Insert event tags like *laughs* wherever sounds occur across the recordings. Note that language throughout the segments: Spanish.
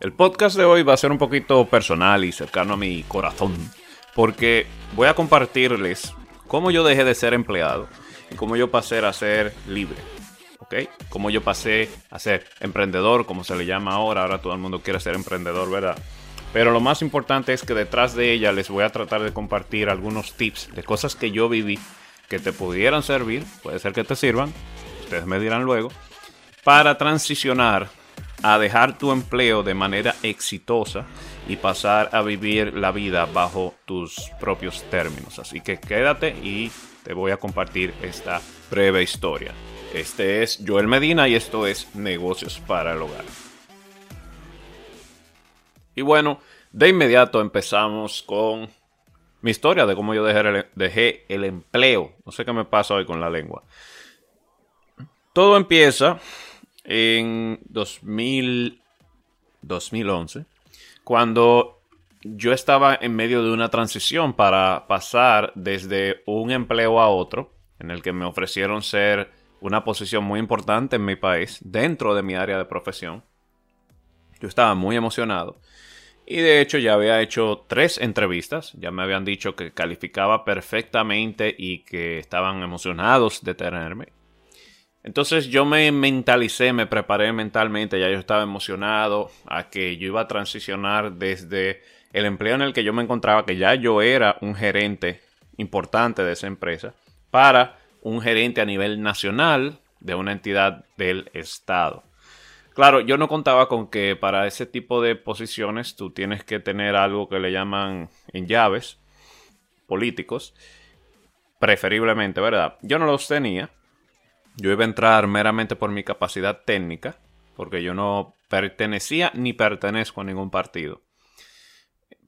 El podcast de hoy va a ser un poquito personal y cercano a mi corazón, porque voy a compartirles cómo yo dejé de ser empleado y cómo yo pasé a ser libre. ¿Ok? Cómo yo pasé a ser emprendedor, como se le llama ahora. Ahora todo el mundo quiere ser emprendedor, ¿verdad? Pero lo más importante es que detrás de ella les voy a tratar de compartir algunos tips de cosas que yo viví que te pudieran servir, puede ser que te sirvan, ustedes me dirán luego, para transicionar a dejar tu empleo de manera exitosa y pasar a vivir la vida bajo tus propios términos. Así que quédate y te voy a compartir esta breve historia. Este es Joel Medina y esto es Negocios para el Hogar. Y bueno, de inmediato empezamos con mi historia de cómo yo dejé el, empleo. No sé qué me pasa hoy con la lengua. Todo empieza en 2000, 2011, cuando yo estaba en medio de una transición para pasar desde un empleo a otro, en el que me ofrecieron ser una posición muy importante en mi país, dentro de mi área de profesión. Yo estaba muy emocionado. Y de hecho ya había hecho tres entrevistas, ya me habían dicho que calificaba perfectamente y que estaban emocionados de tenerme. Entonces yo me mentalicé, me preparé mentalmente, ya yo estaba emocionado a que yo iba a transicionar desde el empleo en el que yo me encontraba, que ya yo era un gerente importante de esa empresa, para un gerente a nivel nacional de una entidad del Estado. Claro, yo no contaba con que para ese tipo de posiciones tú tienes que tener algo que le llaman en llaves políticos, preferiblemente, ¿verdad? Yo no los tenía yo iba a entrar meramente por mi capacidad técnica, porque yo no pertenecía ni pertenezco a ningún partido,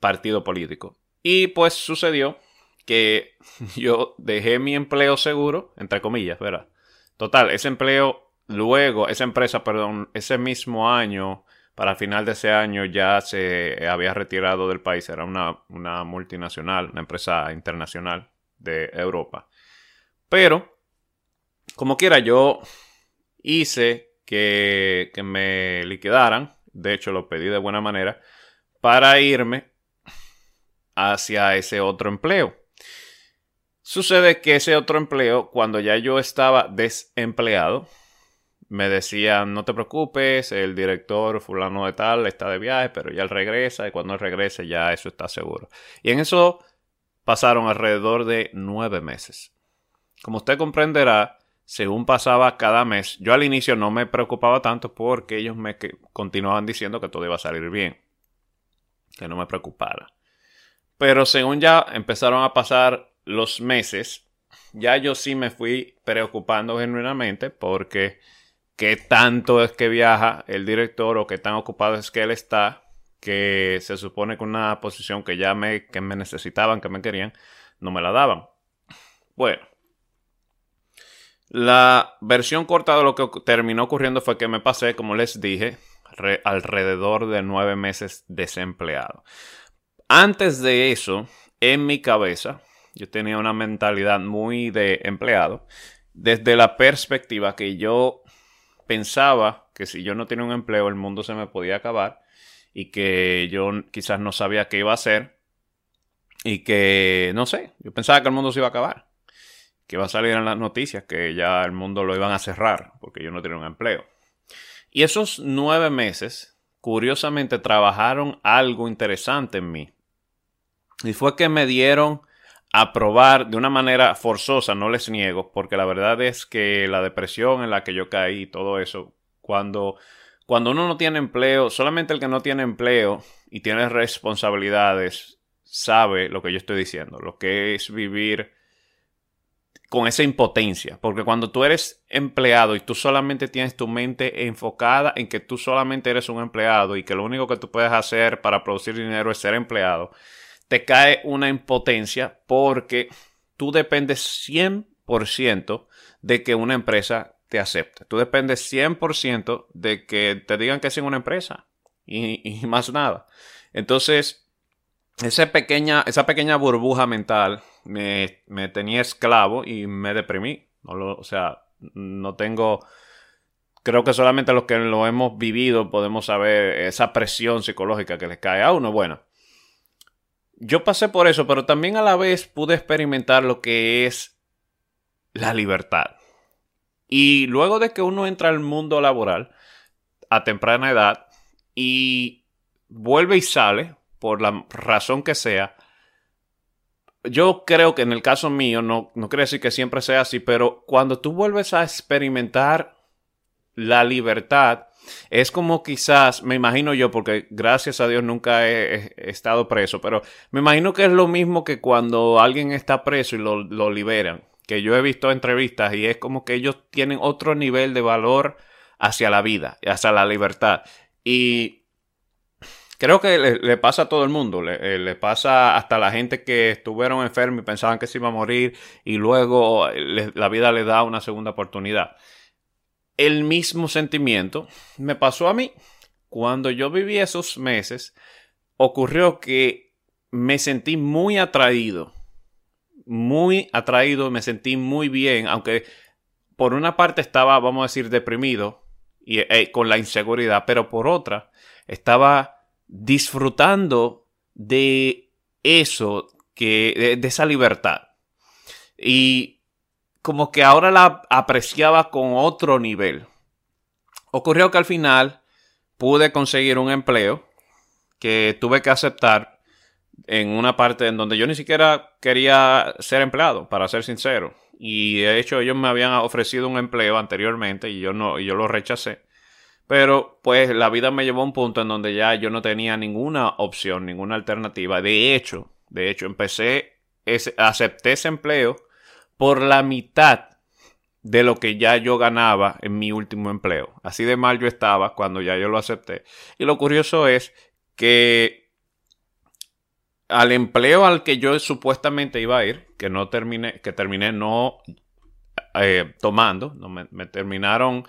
partido político. Y pues sucedió que *laughs* yo dejé mi empleo seguro, entre comillas, ¿verdad? Total, ese empleo luego, esa empresa, perdón, ese mismo año, para final de ese año ya se había retirado del país, era una, una multinacional, una empresa internacional de Europa. Pero como quiera, yo hice que, que me liquidaran. De hecho, lo pedí de buena manera. Para irme hacia ese otro empleo. Sucede que ese otro empleo, cuando ya yo estaba desempleado, me decían, no te preocupes, el director fulano de tal está de viaje, pero ya él regresa y cuando él regrese ya eso está seguro. Y en eso pasaron alrededor de nueve meses. Como usted comprenderá, según pasaba cada mes, yo al inicio no me preocupaba tanto porque ellos me continuaban diciendo que todo iba a salir bien, que no me preocupara. Pero según ya empezaron a pasar los meses, ya yo sí me fui preocupando genuinamente porque qué tanto es que viaja el director o qué tan ocupado es que él está, que se supone que una posición que ya me, que me necesitaban, que me querían, no me la daban. Bueno, la versión corta de lo que terminó ocurriendo fue que me pasé, como les dije, alrededor de nueve meses desempleado. Antes de eso, en mi cabeza, yo tenía una mentalidad muy de empleado, desde la perspectiva que yo pensaba que si yo no tenía un empleo, el mundo se me podía acabar y que yo quizás no sabía qué iba a hacer y que, no sé, yo pensaba que el mundo se iba a acabar que va a salir en las noticias que ya el mundo lo iban a cerrar porque yo no tenía un empleo. Y esos nueve meses, curiosamente, trabajaron algo interesante en mí. Y fue que me dieron a probar de una manera forzosa, no les niego, porque la verdad es que la depresión en la que yo caí y todo eso, cuando, cuando uno no tiene empleo, solamente el que no tiene empleo y tiene responsabilidades sabe lo que yo estoy diciendo, lo que es vivir con esa impotencia, porque cuando tú eres empleado y tú solamente tienes tu mente enfocada en que tú solamente eres un empleado y que lo único que tú puedes hacer para producir dinero es ser empleado, te cae una impotencia porque tú dependes 100% de que una empresa te acepte. Tú dependes 100% de que te digan que es una empresa y, y más nada. Entonces, esa pequeña, esa pequeña burbuja mental me, tenía esclavo y me deprimí. o sea, no tengo creo que solamente los que lo hemos vivido podemos saber esa presión psicológica que les cae a uno. Bueno, yo pasé por eso, pero también a la vez pude experimentar lo que es la libertad. Y luego de que uno entra al mundo laboral a temprana edad y vuelve y sale, por la razón que sea, yo creo que en el caso mío, no, no quiere decir que siempre sea así, pero cuando tú vuelves a experimentar la libertad, es como quizás, me imagino yo, porque gracias a Dios nunca he, estado preso, pero me imagino que es lo mismo que cuando alguien está preso y lo, lo, liberan, que yo he visto entrevistas y es como que ellos tienen otro nivel de valor hacia la vida, hacia la libertad. Y creo que le, pasa a todo el mundo, le, le, pasa hasta a la gente que estuvieron enfermos y pensaban que se iba a morir y luego la vida le da una segunda oportunidad. El mismo sentimiento me pasó a mí. Cuando yo viví esos meses, ocurrió que me sentí muy atraído, muy atraído, me sentí muy bien, aunque por una parte estaba, vamos a decir, deprimido y eh, con la inseguridad, pero por otra estaba disfrutando de eso, que, de, esa libertad. Y como que ahora la apreciaba con otro nivel. Ocurrió que al final pude conseguir un empleo que tuve que aceptar en una parte en donde yo ni siquiera quería ser empleado, para ser sincero. Y de hecho ellos me habían ofrecido un empleo anteriormente y yo no, y yo lo rechacé. Pero pues la vida me llevó a un punto en donde ya yo no tenía ninguna opción, ninguna alternativa. De hecho, de hecho, empecé, ese, acepté ese empleo por la mitad de lo que ya yo ganaba en mi último empleo. Así de mal yo estaba cuando ya yo lo acepté. Y lo curioso es que al empleo al que yo supuestamente iba a ir, que no terminé, que terminé no eh, tomando, no me terminaron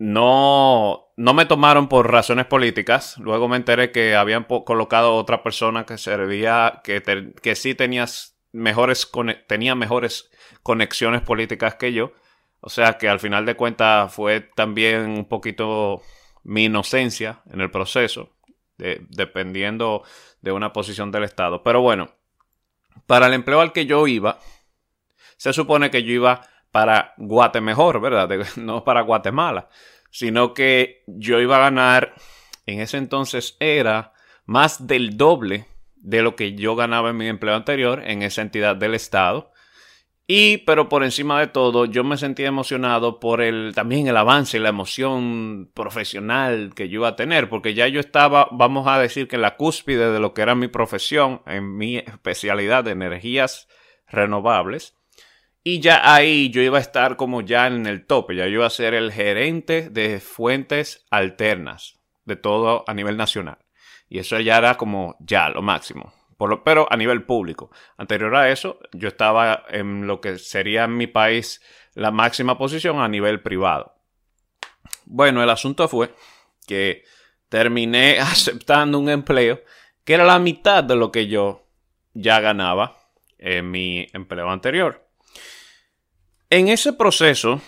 no, no me tomaron por razones políticas. Luego me enteré que habían colocado otra persona que servía, que, que sí tenías mejores, tenía mejores conexiones políticas que yo. O sea que al final de cuentas fue también un poquito mi inocencia en el proceso, dependiendo de una posición del Estado. Pero bueno, para el empleo al que yo iba, se supone que yo iba para Guatemejor, ¿verdad? *laughs* no para Guatemala, sino que yo iba a ganar, en ese entonces era más del doble de lo que yo ganaba en mi empleo anterior en esa entidad del Estado. Y, pero por encima de todo, yo me sentía emocionado por el, también el avance y la emoción profesional que yo iba a tener, porque ya yo estaba, vamos a decir que en la cúspide de lo que era mi profesión, en mi especialidad de energías renovables. Y ya ahí yo iba a estar como ya en el tope, ya yo iba a ser el gerente de fuentes alternas de todo a nivel nacional. Y eso ya era como ya lo máximo. Por lo, pero a nivel público. Anterior a eso, yo estaba en lo que sería en mi país la máxima posición a nivel privado. Bueno, el asunto fue que terminé *laughs* aceptando un empleo que era la mitad de lo que yo ya ganaba en mi empleo anterior. En ese proceso,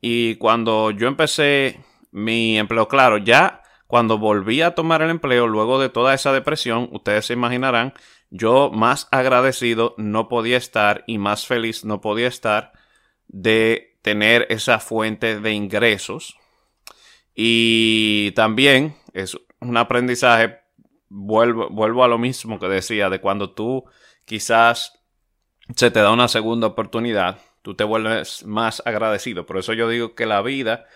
y cuando yo empecé mi empleo, claro, ya cuando volví a tomar el empleo, luego de toda esa depresión, ustedes se imaginarán, yo más agradecido no podía estar y más feliz no podía estar de tener esa fuente de ingresos. Y también es un aprendizaje, vuelvo, vuelvo a lo mismo que decía, de cuando tú quizás se te da una segunda oportunidad tú te vuelves más agradecido. Por eso yo digo que la vida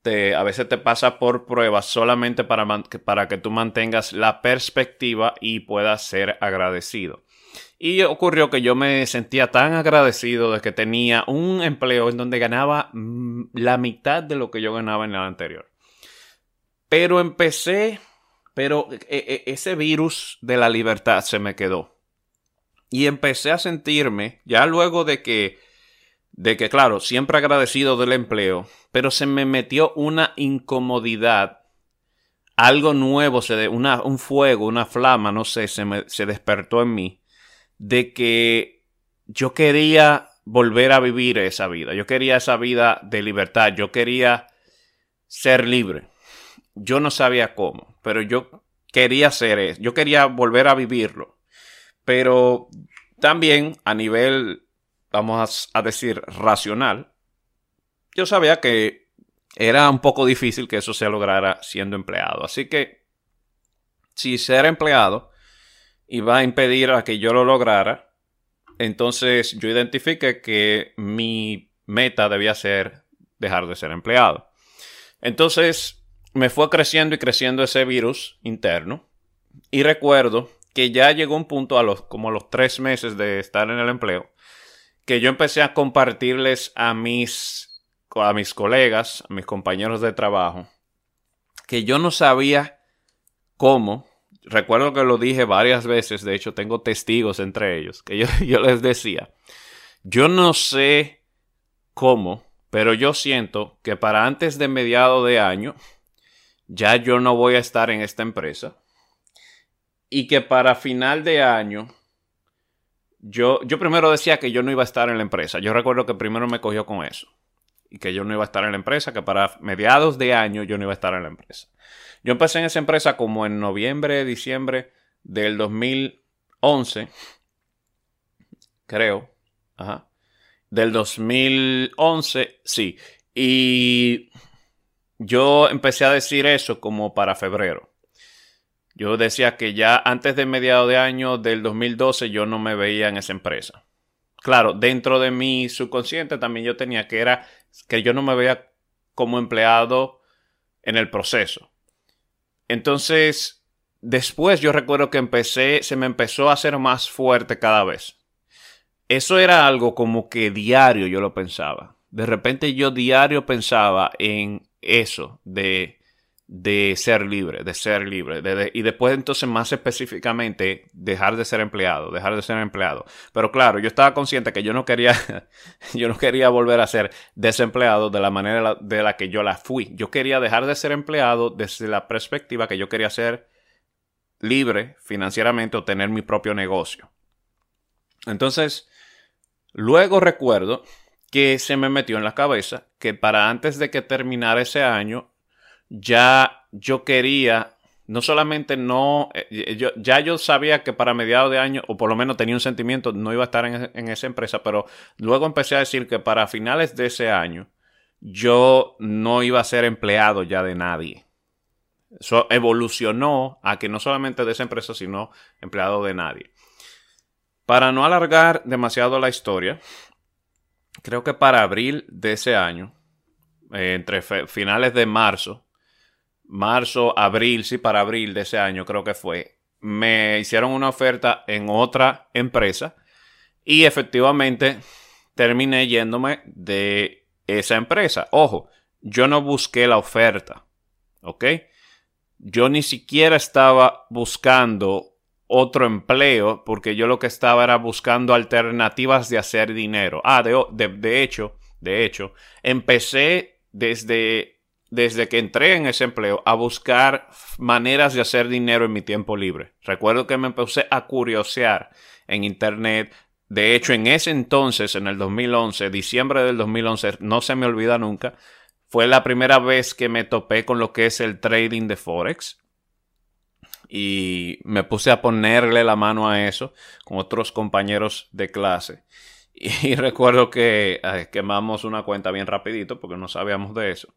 te, a veces te pasa por pruebas solamente para, para que tú mantengas la perspectiva y puedas ser agradecido. Y ocurrió que yo me sentía tan agradecido de que tenía un empleo en donde ganaba mm, la mitad de lo que yo ganaba en el anterior. Pero empecé, pero e, e, ese virus de la libertad se me quedó. Y empecé a sentirme, ya luego de que de que, claro, siempre agradecido del empleo, pero se me metió una incomodidad, algo nuevo, se una, un fuego, una flama, no sé, se, me, se despertó en mí, de que yo quería volver a vivir esa vida, yo quería esa vida de libertad, yo quería ser libre. Yo no sabía cómo, pero yo quería hacer eso. Yo quería volver a vivirlo. Pero también a nivel, vamos a decir, racional, yo sabía que era un poco difícil que eso se lograra siendo empleado. Así que si ser empleado iba a impedir a que yo lo lograra, entonces yo identifiqué que mi meta debía ser dejar de ser empleado. Entonces me fue creciendo y creciendo ese virus interno y recuerdo que ya llegó un punto a los como a los tres meses de estar en el empleo que yo empecé a compartirles a mis a mis colegas, a mis compañeros de trabajo, que yo no sabía cómo. Recuerdo que lo dije varias veces, de hecho tengo testigos entre ellos, que yo, *laughs* yo les decía, yo no sé cómo, pero yo siento que para antes de mediado de año ya yo no voy a estar en esta empresa y que para final de año yo, yo primero decía que yo no iba a estar en la empresa. Yo recuerdo que primero me cogió con eso. Y que yo no iba a estar en la empresa, que para mediados de año yo no iba a estar en la empresa. Yo empecé en esa empresa como en noviembre, diciembre del 2011. Creo. Ajá del 2011, sí. Y yo empecé a decir eso como para febrero. Yo decía que ya antes de mediado de año del 2012 yo no me veía en esa empresa. Claro, dentro de mi subconsciente también yo tenía que era que yo no me veía como empleado en el proceso. Entonces, después yo recuerdo que empecé, se me empezó a hacer más fuerte cada vez eso era algo como que diario yo lo pensaba. De repente yo diario pensaba en eso de, de ser libre, de ser libre. y después entonces más específicamente dejar de ser empleado, dejar de ser empleado. Pero claro, yo estaba consciente que yo no quería, *laughs* yo no quería volver a ser desempleado de la manera de la que yo la fui. Yo quería dejar de ser empleado desde la perspectiva que yo quería ser libre financieramente o tener mi propio negocio. Entonces, Luego recuerdo que se me metió en la cabeza que para antes de que terminara ese año, ya yo quería, no solamente no, eh, yo, ya yo sabía que para mediados de año, o por lo menos tenía un sentimiento, no iba a estar en, en esa empresa, pero luego empecé a decir que para finales de ese año, yo no iba a ser empleado ya de nadie. Eso evolucionó a que no solamente de esa empresa, sino empleado de nadie. Para no alargar demasiado la historia, creo que para abril de ese año, eh, entre finales de marzo, marzo, abril, sí, para abril de ese año creo que fue, me hicieron una oferta en otra empresa y efectivamente terminé yéndome de esa empresa. Ojo, yo no busqué la oferta, ¿ok? Yo ni siquiera estaba buscando otro empleo porque yo lo que estaba era buscando alternativas de hacer dinero. Ah, de, de, hecho, de hecho, empecé desde, desde que entré en ese empleo a buscar maneras de hacer dinero en mi tiempo libre. Recuerdo que me empecé a curiosear en internet. De hecho, en ese entonces, en el 2011, diciembre del 2011, no se me olvida nunca, fue la primera vez que me topé con lo que es el trading de Forex y me puse a ponerle la mano a eso con otros compañeros de clase. *laughs* Y recuerdo que quemamos una cuenta bien rapidito porque no sabíamos de eso.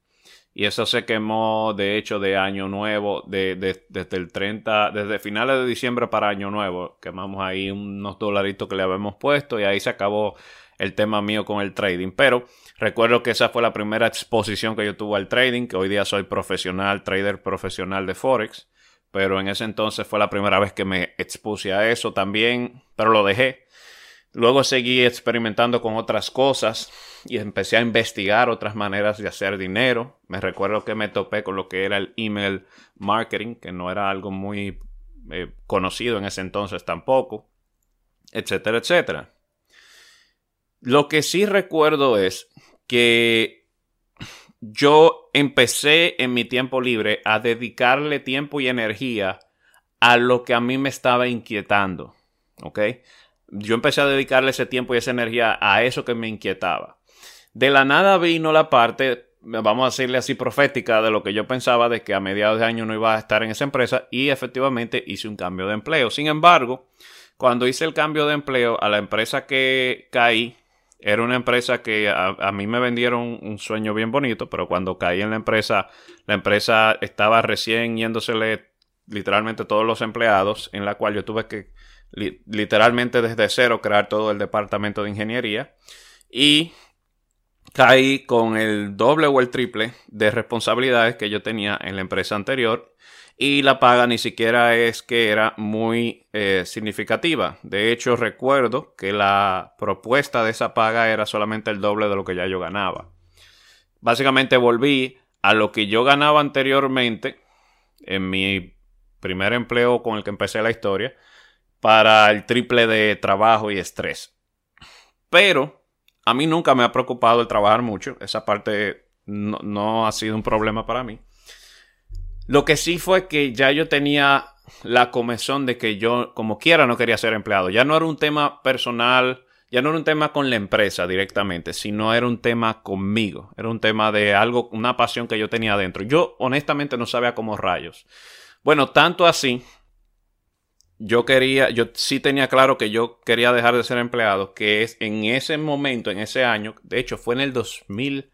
Y eso se quemó, de hecho, de año nuevo, de, desde el 30, desde finales de diciembre para año nuevo. Quemamos ahí unos dolaritos que le habíamos puesto y ahí se acabó el tema mío con el trading. Pero recuerdo que esa fue la primera exposición que yo tuve al trading, que hoy día soy profesional, trader profesional de Forex pero en ese entonces fue la primera vez que me expuse a eso también, pero lo dejé. Luego seguí experimentando con otras cosas y empecé a investigar otras maneras de hacer dinero. Me recuerdo que me topé con lo que era el email marketing, que no era algo muy eh, conocido en ese entonces tampoco, etcétera, etcétera. Lo que sí recuerdo es que yo empecé en mi tiempo libre a dedicarle tiempo y energía a lo que a mí me estaba inquietando. ¿Ok? Yo empecé a dedicarle ese tiempo y esa energía a eso que me inquietaba. De la nada vino la parte vamos a decirle así, profética de lo que yo pensaba de que a mediados de año no iba a estar en esa empresa y efectivamente hice un cambio de empleo. Sin embargo, cuando hice el cambio de empleo a la empresa que caí, era una empresa que a, mí me vendieron un sueño bien bonito, pero cuando caí en la empresa, la empresa estaba recién yéndosele literalmente todos los empleados, en la cual yo tuve que literalmente desde cero crear todo el departamento de ingeniería y caí con el doble o el triple de responsabilidades que yo tenía en la empresa anterior y la paga ni siquiera es que era muy eh, significativa. De hecho, recuerdo que la propuesta de esa paga era solamente el doble de lo que ya yo ganaba. Básicamente volví a lo que yo ganaba anteriormente en mi primer empleo con el que empecé la historia para el triple de trabajo y estrés. Pero a mí nunca me ha preocupado el trabajar mucho. Esa parte no, ha sido un problema para mí. Lo que sí fue que ya yo tenía la comezón de que yo, como quiera, no quería ser empleado. Ya no era un tema personal, ya no era un tema con la empresa directamente, sino era un tema conmigo. Era un tema de algo, una pasión que yo tenía dentro. Yo honestamente no sabía cómo rayos. Bueno, tanto así yo quería, yo sí tenía claro que yo quería dejar de ser empleado, que es en ese momento, en ese año, de hecho fue en el 2000,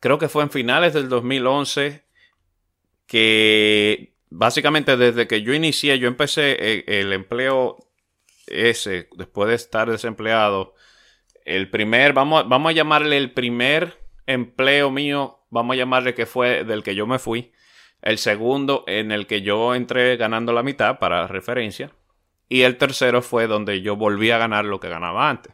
creo que fue en finales del 2011, que básicamente desde que yo inicié, yo empecé el, eh, el empleo ese, después de estar desempleado, el primer, vamos, vamos a llamarle el primer empleo mío, vamos a llamarle que fue del que yo me fui, el segundo en el que yo entré ganando la mitad para referencia. Y el tercero fue donde yo volví a ganar lo que ganaba antes.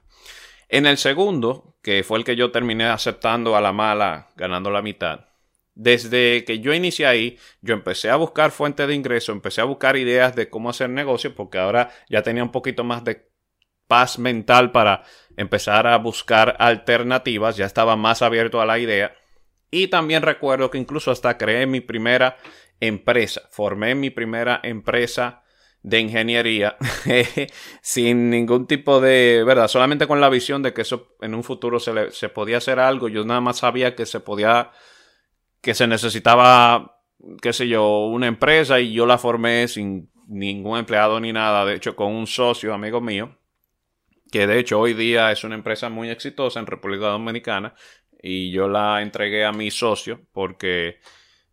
En el segundo, que fue el que yo terminé aceptando a la mala ganando la mitad, desde que yo inicié ahí, yo empecé a buscar fuentes de ingreso, empecé a buscar ideas de cómo hacer negocio, porque ahora ya tenía un poquito más de paz mental para empezar a buscar alternativas, ya estaba más abierto a la idea. Y también recuerdo que incluso hasta creé mi primera empresa, formé mi primera empresa de ingeniería *laughs* sin ningún tipo de, ¿verdad? Solamente con la visión de que eso en un futuro se, se podía hacer algo. Yo nada más sabía que se podía, que se necesitaba, qué sé yo, una empresa y yo la formé sin ningún empleado ni nada. De hecho, con un socio, amigo mío, que de hecho hoy día es una empresa muy exitosa en República Dominicana y yo la entregué a mi socio porque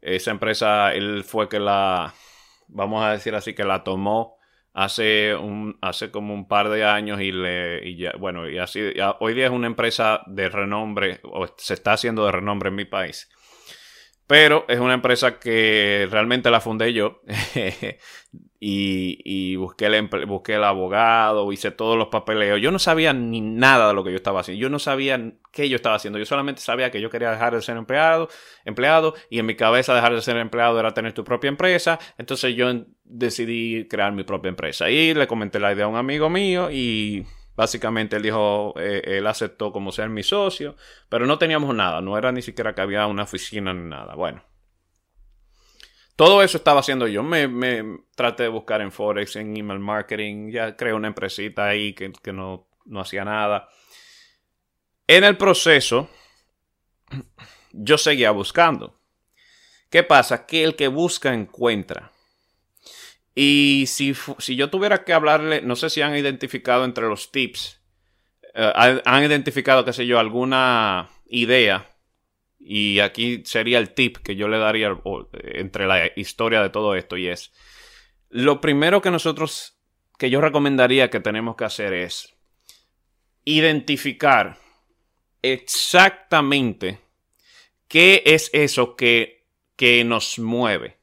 esa empresa, él fue que la, vamos a decir así, que la tomó hace un hace como un par de años y le y ya bueno y así hoy día es una empresa de renombre o se está haciendo de renombre en mi país pero es una empresa que realmente la fundé yo *laughs* y, busqué, el, busqué el abogado, hice todos los papeleos. Yo no sabía ni nada de lo que yo estaba haciendo. Yo no sabía qué yo estaba haciendo. Yo solamente sabía que yo quería dejar de ser empleado, empleado y en mi cabeza dejar de ser empleado era tener tu propia empresa. Entonces yo decidí crear mi propia empresa. Y le comenté la idea a un amigo mío y Básicamente él dijo, eh, él aceptó como ser mi socio, pero no teníamos nada, no era ni siquiera que había una oficina ni nada. Bueno, todo eso estaba haciendo yo. Me, traté de buscar en Forex, en email marketing, ya creé una empresita ahí que, que no, no hacía nada. En el proceso, yo seguía buscando. ¿Qué pasa? Que el que busca encuentra. Y si, si yo tuviera que hablarle, no sé si han identificado entre los tips, eh, han identificado, qué sé yo, alguna idea. Y aquí sería el tip que yo le daría entre la historia de todo esto y es, lo primero que nosotros, que yo recomendaría que tenemos que hacer es identificar exactamente qué es eso que, que nos mueve.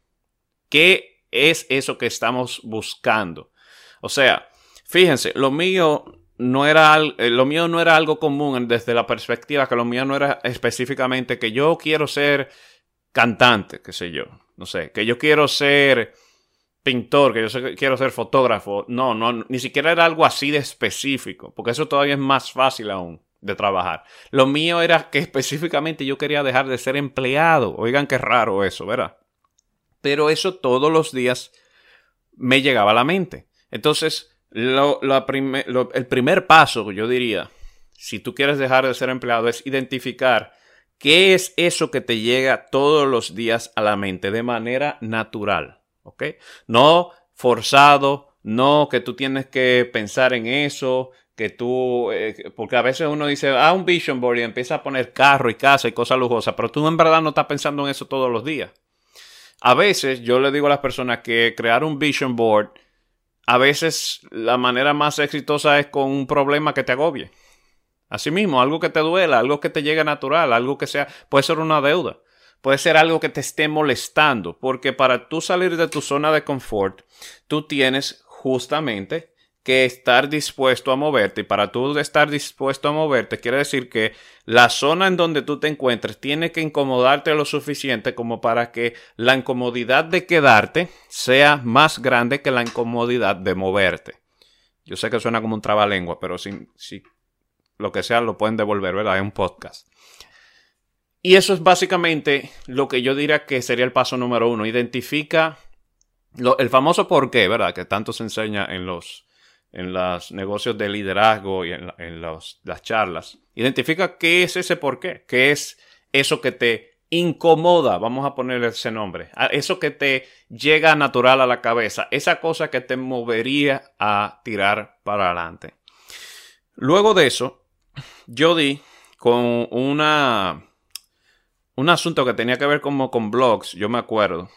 ¿Qué es eso que estamos buscando. O sea, fíjense, lo mío no era, eh, lo mío no era algo común desde la perspectiva que lo mío no era específicamente que yo quiero ser cantante, qué sé yo, no sé, que yo quiero ser pintor, que yo quiero ser fotógrafo. No, no, ni siquiera era algo así de específico, porque eso todavía es más fácil aún de trabajar. Lo mío era que específicamente yo quería dejar de ser empleado. Oigan qué raro eso, ¿verdad? Pero eso todos los días me llegaba a la mente. Entonces, el primer paso, yo diría, si tú quieres dejar de ser empleado, es identificar ¿Qué es eso que te llega todos los días a la mente de manera natural? No forzado, no que tú tienes que pensar en eso, que tú, eh, porque a veces uno dice, ah, un vision board y empieza a poner carro y casa y cosas lujosas, pero tú en verdad no estás pensando en eso todos los días. A veces yo le digo a las personas que crear un vision board, a veces la manera más exitosa es con un problema que te agobie. Asimismo, algo que te duela, algo que te llegue natural, algo que sea, puede ser una deuda, puede ser algo que te esté molestando, porque para tú salir de tu zona de confort, tú tienes justamente que estar dispuesto a moverte. Y para tú estar dispuesto a moverte, quiere decir que la zona en donde tú te encuentres tiene que incomodarte lo suficiente como para que la incomodidad de quedarte sea más grande que la incomodidad de moverte. Yo sé que suena como un trabalengua, pero si, si lo que sea lo pueden devolver, ¿verdad? Es un podcast. Y eso es básicamente lo que yo diría que sería el paso número uno. Identifica el famoso por qué, ¿verdad? Que tanto se enseña en los en los negocios de liderazgo y en, las charlas. Identifica qué es ese por qué, qué es eso que te incomoda, vamos a ponerle ese nombre, eso que te llega natural a la cabeza, esa cosa que te movería a tirar para adelante. Luego de eso, yo di con una un asunto que tenía que ver como con blogs, yo me acuerdo.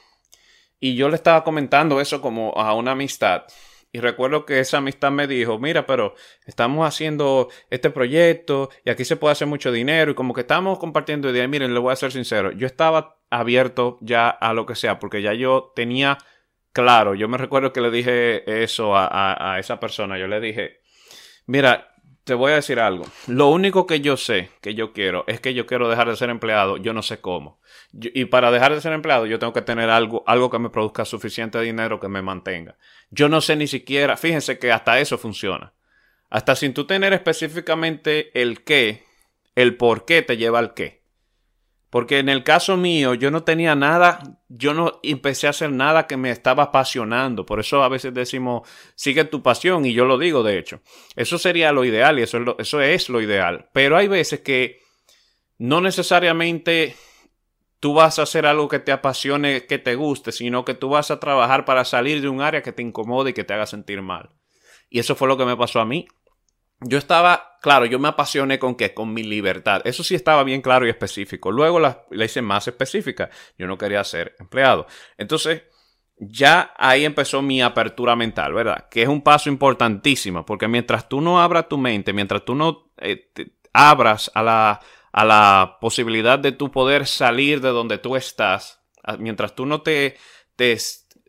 Y yo le estaba comentando eso como a una amistad. Y recuerdo que esa amistad me dijo, mira, pero estamos haciendo este proyecto y aquí se puede hacer mucho dinero y como que estamos compartiendo ideas. Miren, le voy a ser sincero, yo estaba abierto ya a lo que sea porque ya yo tenía claro, yo me recuerdo que le dije eso a, a esa persona, yo le dije, mira, te voy a decir algo. Lo único que yo sé que yo quiero es que yo quiero dejar de ser empleado. Yo no sé cómo. y para dejar de ser empleado, yo tengo que tener algo, algo que me produzca suficiente dinero que me mantenga. Yo no sé ni siquiera, fíjense que hasta eso funciona. Hasta sin tú tener específicamente el qué, el por qué te lleva al qué. Porque en el caso mío, yo no tenía nada, yo no empecé a hacer nada que me estaba apasionando. Por eso a veces decimos, sigue tu pasión, y yo lo digo de hecho. Eso sería lo ideal y eso es lo, eso es lo ideal. Pero hay veces que no necesariamente tú vas a hacer algo que te apasione, que te guste, sino que tú vas a trabajar para salir de un área que te incomode y que te haga sentir mal. Y eso fue lo que me pasó a mí yo estaba, claro, yo me apasioné con qué, con mi libertad. Eso sí estaba bien claro y específico. Luego la, hice más específica. Yo no quería ser empleado. Entonces, ya ahí empezó mi apertura mental, ¿verdad? Que es un paso importantísimo, porque mientras tú no abras tu mente, mientras tú no eh, abras a la, a la posibilidad de tu poder salir de donde tú estás, mientras tú no te, te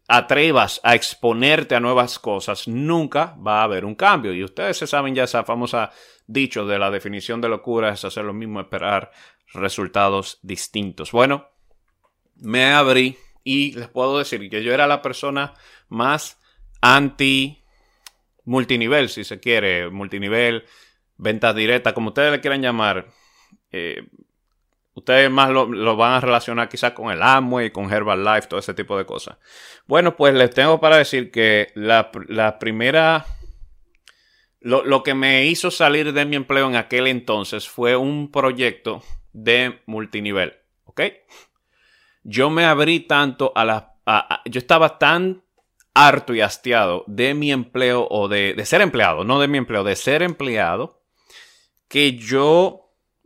atrevas a exponerte a nuevas cosas, nunca va a haber un cambio. Y ustedes se saben ya esa famosa dicho de la definición de locura es hacer lo mismo, esperar resultados distintos. Bueno, me abrí y les puedo decir que yo era la persona más anti multinivel, si se quiere, multinivel, ventas directas, como ustedes le quieran llamar. Eh, Ustedes más lo, van a relacionar quizás con el Amway, con Herbalife, todo ese tipo de cosas. Bueno, pues les tengo para decir que la, primera... Lo, que me hizo salir de mi empleo en aquel entonces fue un proyecto de multinivel. ¿Ok? Yo me abrí tanto a la... yo estaba tan harto y hastiado de mi empleo o de ser empleado, no de mi empleo, de ser empleado, que yo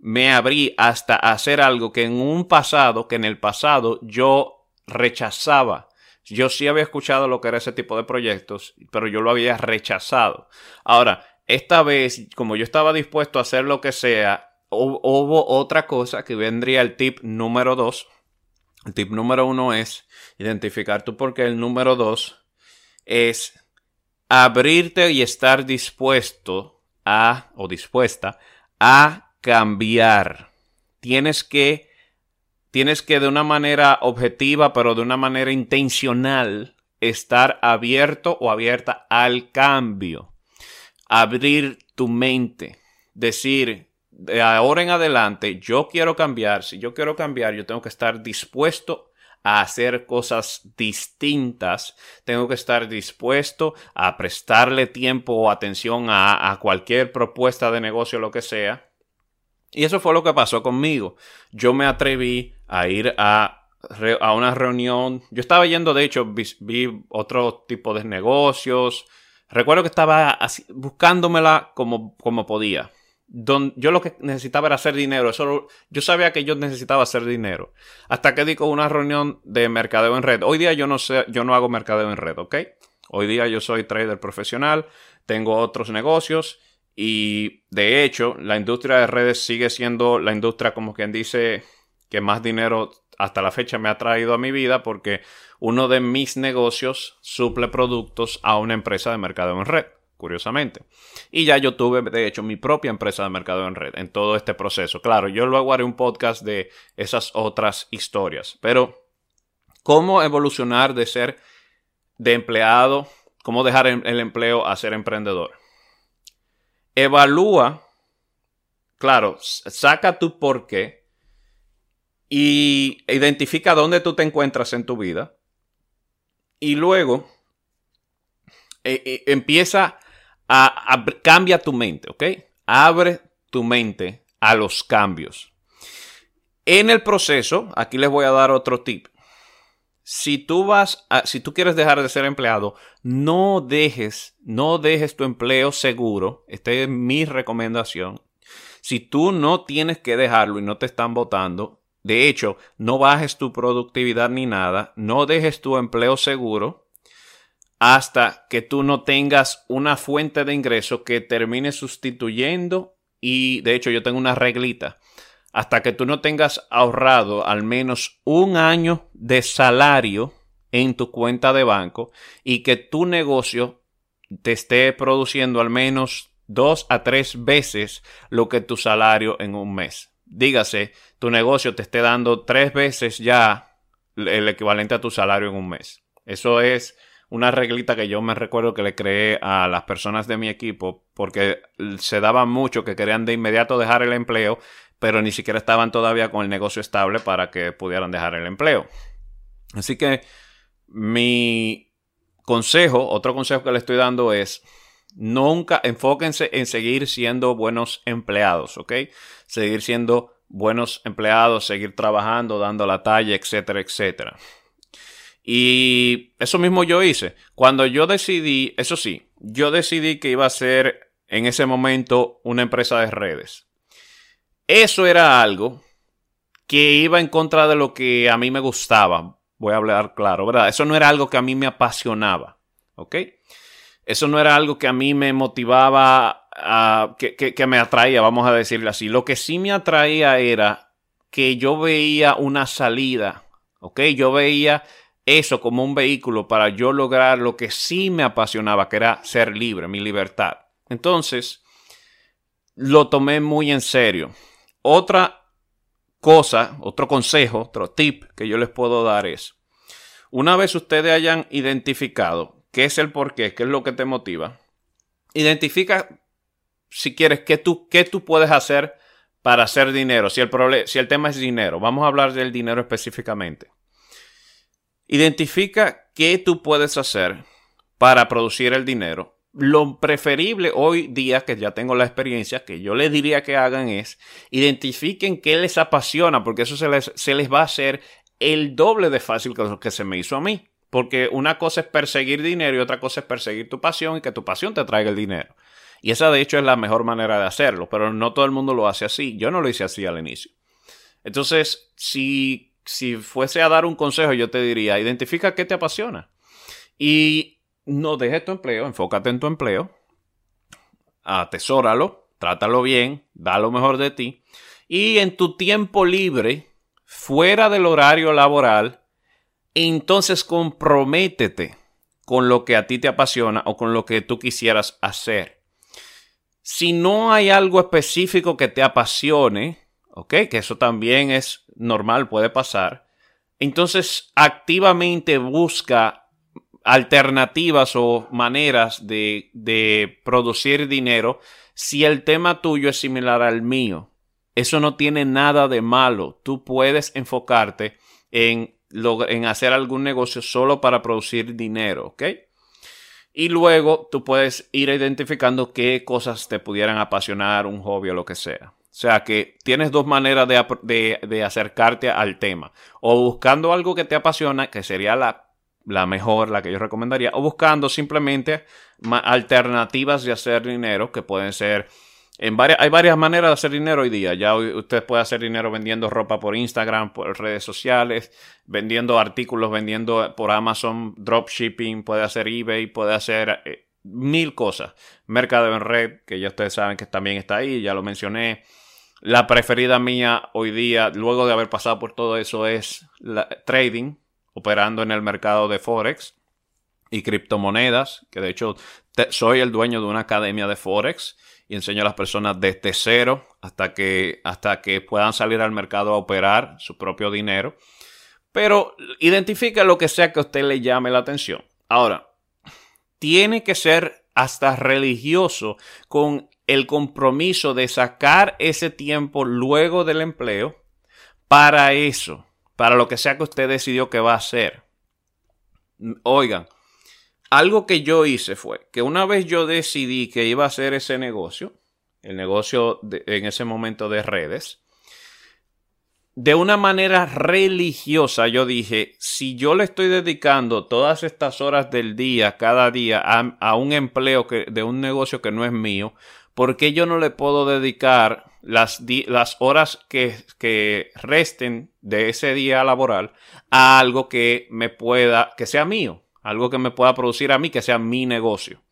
me abrí hasta hacer algo que en un pasado, que en el pasado yo rechazaba. Yo sí había escuchado lo que era ese tipo de proyectos, pero yo lo había rechazado. Ahora, esta vez, como yo estaba dispuesto a hacer lo que sea, hubo otra cosa que vendría el tip número dos. El tip número uno es identificar tú porque el número dos es abrirte y estar dispuesto a o dispuesta a cambiar. Tienes que, tienes que de una manera objetiva, pero de una manera intencional, estar abierto o abierta al cambio. Abrir tu mente. Decir, de ahora en adelante, yo quiero cambiar. Si yo quiero cambiar, yo tengo que estar dispuesto a hacer cosas distintas, tengo que estar dispuesto a prestarle tiempo o atención a, a, cualquier propuesta de negocio, lo que sea, Y eso fue lo que pasó conmigo. Yo me atreví a ir a, a una reunión. Yo estaba yendo, de hecho, vi, otro tipo de negocios. Recuerdo que estaba buscándomela como, como podía. yo lo que necesitaba era hacer dinero. Eso, yo sabía que yo necesitaba hacer dinero. Hasta que di con una reunión de mercadeo en red. Hoy día yo no sé, yo no hago mercadeo en red, ¿ok? Hoy día yo soy trader profesional, tengo otros negocios y de hecho, la industria de redes sigue siendo la industria, como quien dice, que más dinero hasta la fecha me ha traído a mi vida porque uno de mis negocios suple productos a una empresa de mercado en red, curiosamente. Y ya yo tuve, de hecho, mi propia empresa de mercado en red en todo este proceso. Claro, yo luego haré un podcast de esas otras historias, pero ¿cómo evolucionar de ser de empleado? ¿Cómo dejar el empleo a ser emprendedor? Evalúa, claro, saca tu por qué y identifica dónde tú te encuentras en tu vida y luego eh, eh, empieza a, a, cambia tu mente, ¿ok? Abre tu mente a los cambios. En el proceso, aquí les voy a dar otro tip si tú vas a, si tú quieres dejar de ser empleado, no dejes, no dejes tu empleo seguro. Esta es mi recomendación. Si tú no tienes que dejarlo y no te están votando, de hecho, no bajes tu productividad ni nada, no dejes tu empleo seguro hasta que tú no tengas una fuente de ingreso que termine sustituyendo y de hecho yo tengo una reglita hasta que tú no tengas ahorrado al menos un año de salario en tu cuenta de banco y que tu negocio te esté produciendo al menos dos a tres veces lo que tu salario en un mes. Dígase, tu negocio te esté dando tres veces ya el equivalente a tu salario en un mes. Eso es una reglita que yo me recuerdo que le creé a las personas de mi equipo porque se daba mucho que querían de inmediato dejar el empleo pero ni siquiera estaban todavía con el negocio estable para que pudieran dejar el empleo. Así que mi consejo, otro consejo que le estoy dando es, nunca enfóquense en seguir siendo buenos empleados, ¿ok? Seguir siendo buenos empleados, seguir trabajando, dando la talla, etcétera, etcétera. Y eso mismo yo hice. Cuando yo decidí, eso sí, yo decidí que iba a ser en ese momento una empresa de redes. Eso era algo que iba en contra de lo que a mí me gustaba. Voy a hablar claro, ¿verdad? Eso no era algo que a mí me apasionaba, ¿ok? Eso no era algo que a mí me motivaba, que, me atraía, vamos a decirle así. Lo que sí me atraía era que yo veía una salida, ¿ok? Yo veía eso como un vehículo para yo lograr lo que sí me apasionaba, que era ser libre, mi libertad. Entonces, lo tomé muy en serio. Otra cosa, otro consejo, otro tip que yo les puedo dar es, una vez ustedes hayan identificado qué es el porqué, qué es lo que te motiva, identifica si quieres qué tú, qué tú puedes hacer para hacer dinero, si el, si el tema es dinero, vamos a hablar del dinero específicamente. Identifica qué tú puedes hacer para producir el dinero lo preferible hoy día, que ya tengo la experiencia, que yo les diría que hagan es identifiquen qué les apasiona, porque eso se les, se les va a hacer el doble de fácil que lo que se me hizo a mí. Porque una cosa es perseguir dinero y otra cosa es perseguir tu pasión y que tu pasión te traiga el dinero. Y esa de hecho es la mejor manera de hacerlo, pero no todo el mundo lo hace así. Yo no lo hice así al inicio. Entonces, si, si fuese a dar un consejo, yo te diría, identifica qué te apasiona. Y no dejes tu empleo, enfócate en tu empleo, atesóralo, trátalo bien, da lo mejor de ti. Y en tu tiempo libre, fuera del horario laboral, entonces comprométete con lo que a ti te apasiona o con lo que tú quisieras hacer. Si no hay algo específico que te apasione, ¿ok? Que eso también es normal, puede pasar. Entonces, activamente busca alternativas o maneras de, de producir dinero si el tema tuyo es similar al mío. Eso no tiene nada de malo. Tú puedes enfocarte en, en hacer algún negocio solo para producir dinero, ¿ok? Y luego tú puedes ir identificando qué cosas te pudieran apasionar, un hobby o lo que sea. O sea que tienes dos maneras de, acercarte al tema. O buscando algo que te apasiona, que sería la, la mejor, la que yo recomendaría, o buscando simplemente alternativas de hacer dinero, que pueden ser en varias, hay varias maneras de hacer dinero hoy día. Ya usted puede hacer dinero vendiendo ropa por Instagram, por redes sociales, vendiendo artículos, vendiendo por Amazon, dropshipping, puede hacer eBay, puede hacer eh, mil cosas. Mercado en red, que ya ustedes saben que también está ahí, ya lo mencioné. La preferida mía hoy día, luego de haber pasado por todo eso, es la, trading, operando en el mercado de Forex y criptomonedas, que de hecho soy el dueño de una academia de Forex y enseño a las personas desde cero hasta que, hasta que puedan salir al mercado a operar su propio dinero. Pero identifique lo que sea que a usted le llame la atención. Ahora, tiene que ser hasta religioso con el compromiso de sacar ese tiempo luego del empleo para eso, para lo que sea que usted decidió que va a hacer. Oigan, algo que yo hice fue que una vez yo decidí que iba a hacer ese negocio, el negocio en ese momento de redes, de una manera religiosa yo dije, si yo le estoy dedicando todas estas horas del día, cada día, a, un empleo que, de un negocio que no es mío, ¿por qué yo no le puedo dedicar las, horas que, que resten de ese día laboral a algo que me pueda, que sea mío? algo que me pueda producir a mí, que sea mi negocio.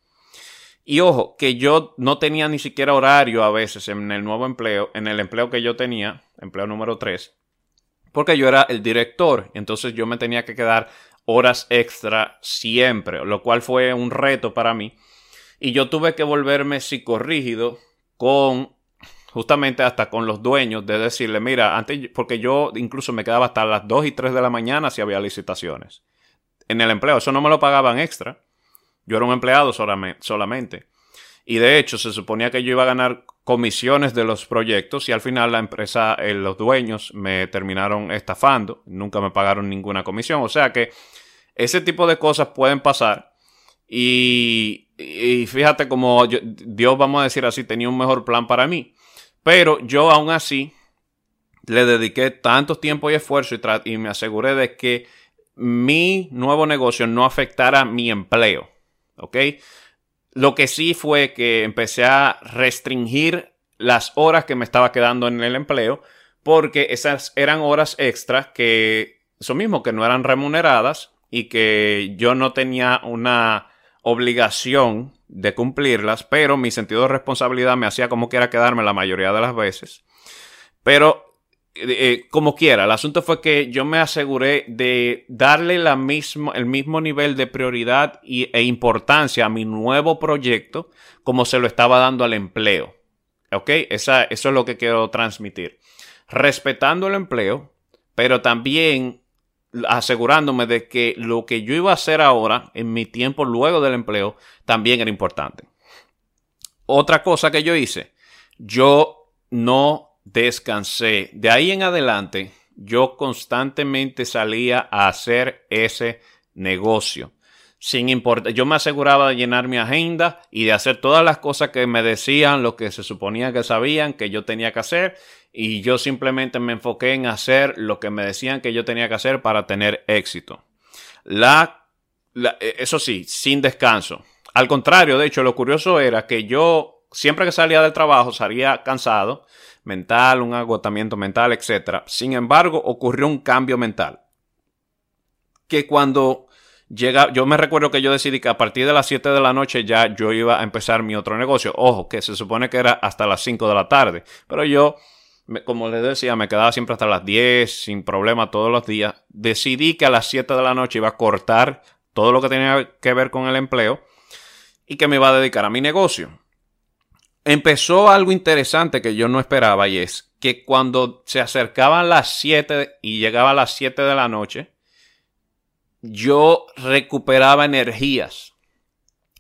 Y ojo, que yo no tenía ni siquiera horario a veces en el nuevo empleo, en el empleo que yo tenía, empleo número 3, porque yo era el director, entonces yo me tenía que quedar horas extra siempre, lo cual fue un reto para mí. Y yo tuve que volverme psicorrígido con justamente hasta con los dueños de decirle, mira, antes, porque yo incluso me quedaba hasta las 2 y 3 de la mañana si había licitaciones en el empleo. Eso no me lo pagaban extra. Yo era un empleado solamente. Y de hecho, se suponía que yo iba a ganar comisiones de los proyectos y al final la empresa, eh, los dueños me terminaron estafando. Nunca me pagaron ninguna comisión. O sea que ese tipo de cosas pueden pasar. Y, fíjate como Dios, vamos a decir así, tenía un mejor plan para mí. Pero yo aún así le dediqué tanto tiempo y esfuerzo y, y me aseguré de que mi nuevo negocio no afectara mi empleo. ¿Ok? Lo que sí fue que empecé a restringir las horas que me estaba quedando en el empleo porque esas eran horas extras que, eso mismo, que no eran remuneradas y que yo no tenía una obligación de cumplirlas, pero mi sentido de responsabilidad me hacía como quiera quedarme la mayoría de las veces. Pero eh, eh, como quiera, el asunto fue que yo me aseguré de darle la misma, el mismo nivel de prioridad y, e importancia a mi nuevo proyecto como se lo estaba dando al empleo. ¿Ok? Esa, eso es lo que quiero transmitir. Respetando el empleo, pero también asegurándome de que lo que yo iba a hacer ahora, en mi tiempo luego del empleo, también era importante. Otra cosa que yo hice, yo no descansé. De ahí en adelante, yo constantemente salía a hacer ese negocio. Sin importar, yo me aseguraba de llenar mi agenda y de hacer todas las cosas que me decían, lo que se suponía que sabían que yo tenía que hacer. Y yo simplemente me enfoqué en hacer lo que me decían que yo tenía que hacer para tener éxito. La, e, eso sí, sin descanso. Al contrario, de hecho, lo curioso era que yo, siempre que salía del trabajo, salía cansado mental, un agotamiento mental, etc. Sin embargo, ocurrió un cambio mental. Que cuando llega, yo me recuerdo que yo decidí que a partir de las 7 de la noche ya yo iba a empezar mi otro negocio. Ojo, que se supone que era hasta las 5 de la tarde. Pero yo, como les decía, me quedaba siempre hasta las 10 sin problema todos los días. Decidí que a las 7 de la noche iba a cortar todo lo que tenía que ver con el empleo y que me iba a dedicar a mi negocio empezó algo interesante que yo no esperaba y es que cuando se acercaban las 7 y llegaba a las 7 de la noche, yo recuperaba energías.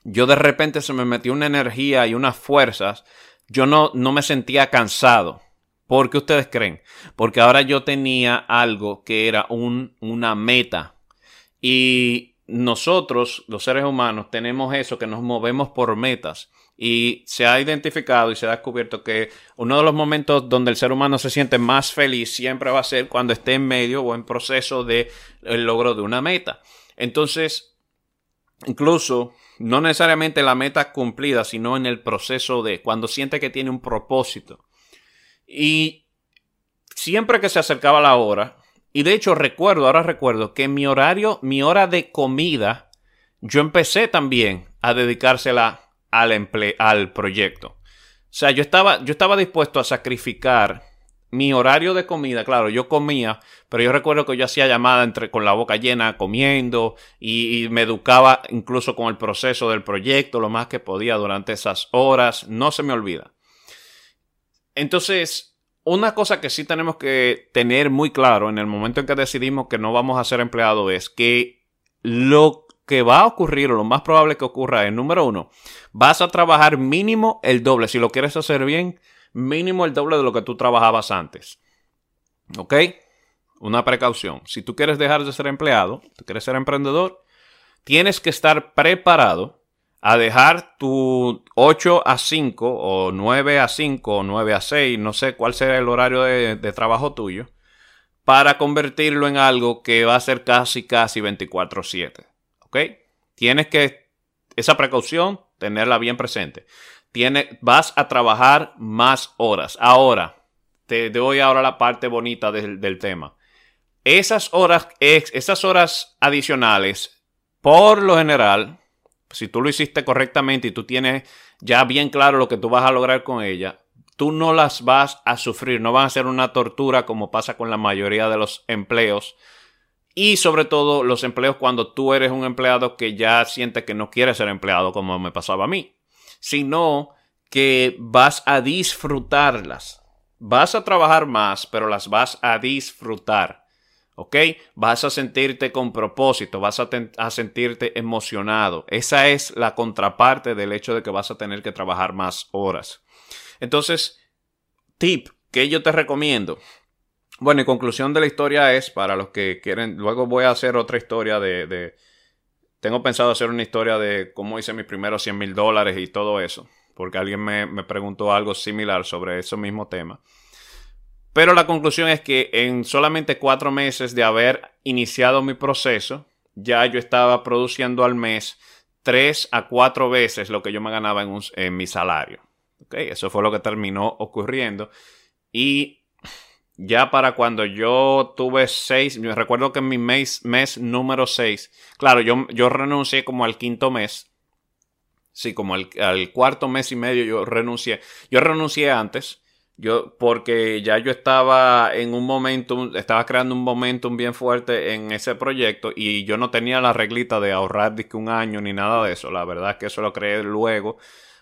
Yo de repente se me metió una energía y unas fuerzas. Yo no, no me sentía cansado. ¿Por qué ustedes creen? Porque ahora yo tenía algo que era un, una meta. Y nosotros, los seres humanos, tenemos eso, que nos movemos por metas. Y se ha identificado y se ha descubierto que uno de los momentos donde el ser humano se siente más feliz siempre va a ser cuando esté en medio o en proceso de el logro de una meta. Entonces, incluso no necesariamente la meta cumplida, sino en el proceso de cuando siente que tiene un propósito. Y siempre que se acercaba la hora, y de hecho recuerdo, ahora recuerdo que mi horario, mi hora de comida, yo empecé también a dedicársela al, al proyecto. O sea, yo estaba, yo estaba dispuesto a sacrificar mi horario de comida, claro, yo comía, pero yo recuerdo que yo hacía llamada entre, con la boca llena, comiendo, y, me educaba incluso con el proceso del proyecto lo más que podía durante esas horas, no se me olvida. Entonces, una cosa que sí tenemos que tener muy claro en el momento en que decidimos que no vamos a ser empleados es que lo que va a ocurrir o lo más probable que ocurra es, número uno, vas a trabajar mínimo el doble. Si lo quieres hacer bien, mínimo el doble de lo que tú trabajabas antes. ¿Ok? Una precaución. Si tú quieres dejar de ser empleado, tú quieres ser emprendedor, tienes que estar preparado a dejar tu 8 a 5 o 9 a 5 o 9 a 6, no sé cuál será el horario de, de trabajo tuyo, para convertirlo en algo que va a ser casi, casi 24/7. ¿Ok? Tienes que, esa precaución, tenerla bien presente vas a trabajar más horas. Ahora, te doy ahora la parte bonita del, tema. Esas horas, esas horas adicionales, por lo general, si tú lo hiciste correctamente y tú tienes ya bien claro lo que tú vas a lograr con ella, tú no las vas a sufrir, no van a ser una tortura como pasa con la mayoría de los empleos. Y sobre todo los empleos cuando tú eres un empleado que ya siente que no quiere ser empleado como me pasaba a mí sino que vas a disfrutarlas. Vas a trabajar más, pero las vas a disfrutar. ¿Ok? Vas a sentirte con propósito, vas a, sentirte emocionado. Esa es la contraparte del hecho de que vas a tener que trabajar más horas. Entonces, tip que yo te recomiendo. Bueno, y conclusión de la historia es, para los que quieren, luego voy a hacer otra historia de tengo pensado hacer una historia de cómo hice mis primeros 100 mil dólares y todo eso, porque alguien me, preguntó algo similar sobre ese mismo tema. Pero la conclusión es que en solamente cuatro meses de haber iniciado mi proceso, ya yo estaba produciendo al mes tres a cuatro veces lo que yo me ganaba en, en mi salario. ¿Okay? Eso fue lo que terminó ocurriendo. Y ya para cuando yo tuve seis, me recuerdo que en mi mes, mes número seis, claro, yo, yo renuncié como al quinto mes. Sí, como al, cuarto mes y medio yo renuncié. Yo renuncié antes, yo, porque ya yo estaba en un momento, estaba creando un momentum bien fuerte en ese proyecto y yo no tenía la reglita de ahorrar que un año ni nada de eso. La verdad es que eso lo creé luego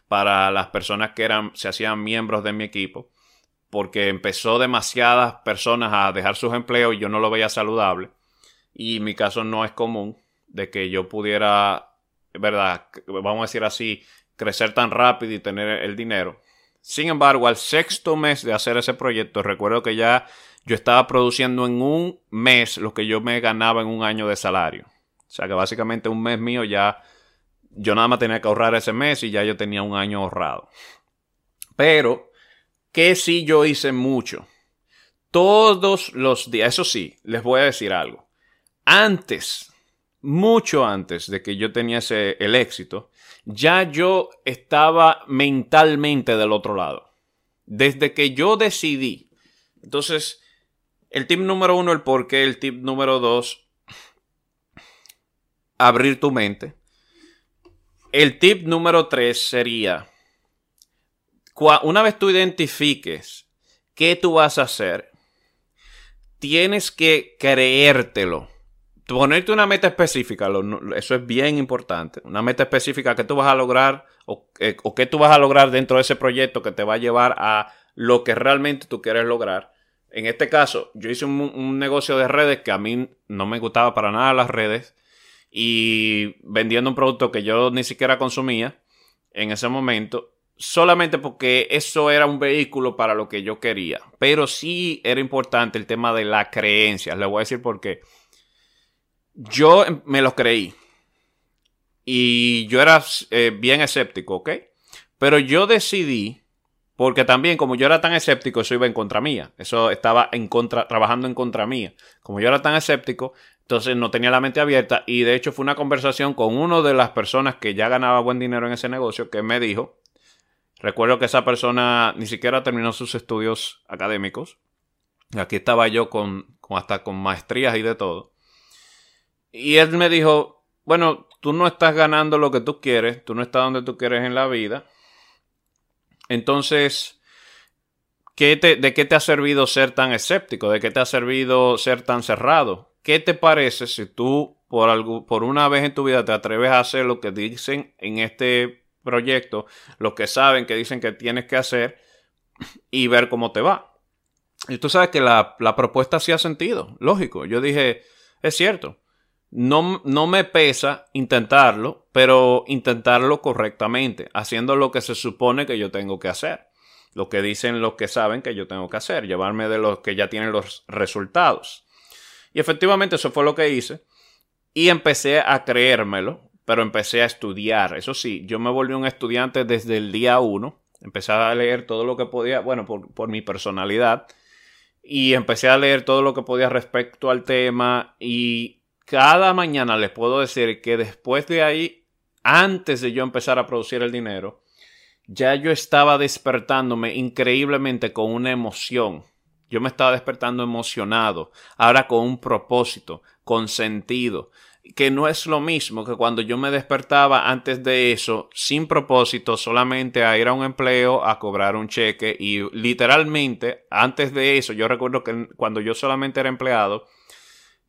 para las personas que eran, se hacían miembros de mi equipo porque empezó demasiadas personas a dejar sus empleos y yo no lo veía saludable. Y mi caso no es común de que yo pudiera, verdad, vamos a decir así, crecer tan rápido y tener el dinero. Sin embargo, al sexto mes de hacer ese proyecto, recuerdo que ya yo estaba produciendo en un mes lo que yo me ganaba en un año de salario. O sea que básicamente un mes mío ya, yo nada más tenía que ahorrar ese mes y ya yo tenía un año ahorrado. Pero que sí yo hice mucho. Todos los días, eso sí, les voy a decir algo. Antes, mucho antes de que yo tenía el éxito, ya yo estaba mentalmente del otro lado. Desde que yo decidí. Entonces, el tip número uno, el por qué. El tip número dos, abrir tu mente. El tip número tres sería una vez tú identifiques qué tú vas a hacer, tienes que creértelo. Ponerte una meta específica, eso es bien importante. Una meta específica que tú vas a lograr o, eh, que tú vas a lograr dentro de ese proyecto que te va a llevar a lo que realmente tú quieres lograr. En este caso, yo hice un, un negocio de redes que a mí no me gustaba para nada las redes y vendiendo un producto que yo ni siquiera consumía en ese momento solamente porque eso era un vehículo para lo que yo quería. Pero sí era importante el tema de la creencia. Le voy a decir por qué. Yo me lo creí. y yo era eh, bien escéptico, ¿ok? Pero yo decidí, porque también como yo era tan escéptico, eso iba en contra mía. Eso estaba en contra, trabajando en contra mía. Como yo era tan escéptico, entonces no tenía la mente abierta. Y de hecho fue una conversación con uno de las personas que ya ganaba buen dinero en ese negocio que me dijo. Recuerdo que esa persona ni siquiera terminó sus estudios académicos. Aquí estaba yo con, con hasta con maestrías y de todo. Y él me dijo, bueno, tú no estás ganando lo que tú quieres, tú no estás donde tú quieres en la vida. Entonces, ¿de qué te ha servido ser tan escéptico? ¿De qué te ha servido ser tan cerrado? ¿Qué te parece si tú por, algo, por una vez en tu vida te atreves a hacer lo que dicen en este proyecto, lo que saben que dicen que tienes que hacer y ver cómo te va? Y tú sabes que la, la propuesta sí ha sentido, lógico. Yo dije, es cierto. No, no, me pesa intentarlo, pero intentarlo correctamente, haciendo lo que se supone que yo tengo que hacer. Lo que dicen los que saben que yo tengo que hacer, llevarme de los que ya tienen los resultados. Y efectivamente eso fue lo que hice. Y empecé a creérmelo, pero empecé a estudiar. Eso sí, yo me volví un estudiante desde el día uno. Empecé a leer todo lo que podía, bueno, por, por mi personalidad. Y empecé a leer todo lo que podía respecto al tema y cada mañana les puedo decir que después de ahí, antes de yo empezar a producir el dinero, ya yo estaba despertándome increíblemente con una emoción. Yo me estaba despertando emocionado, ahora con un propósito, con sentido, que no es lo mismo que cuando yo me despertaba antes de eso, sin propósito, solamente a ir a un empleo, a cobrar un cheque y literalmente, antes de eso, yo recuerdo que cuando yo solamente era empleado,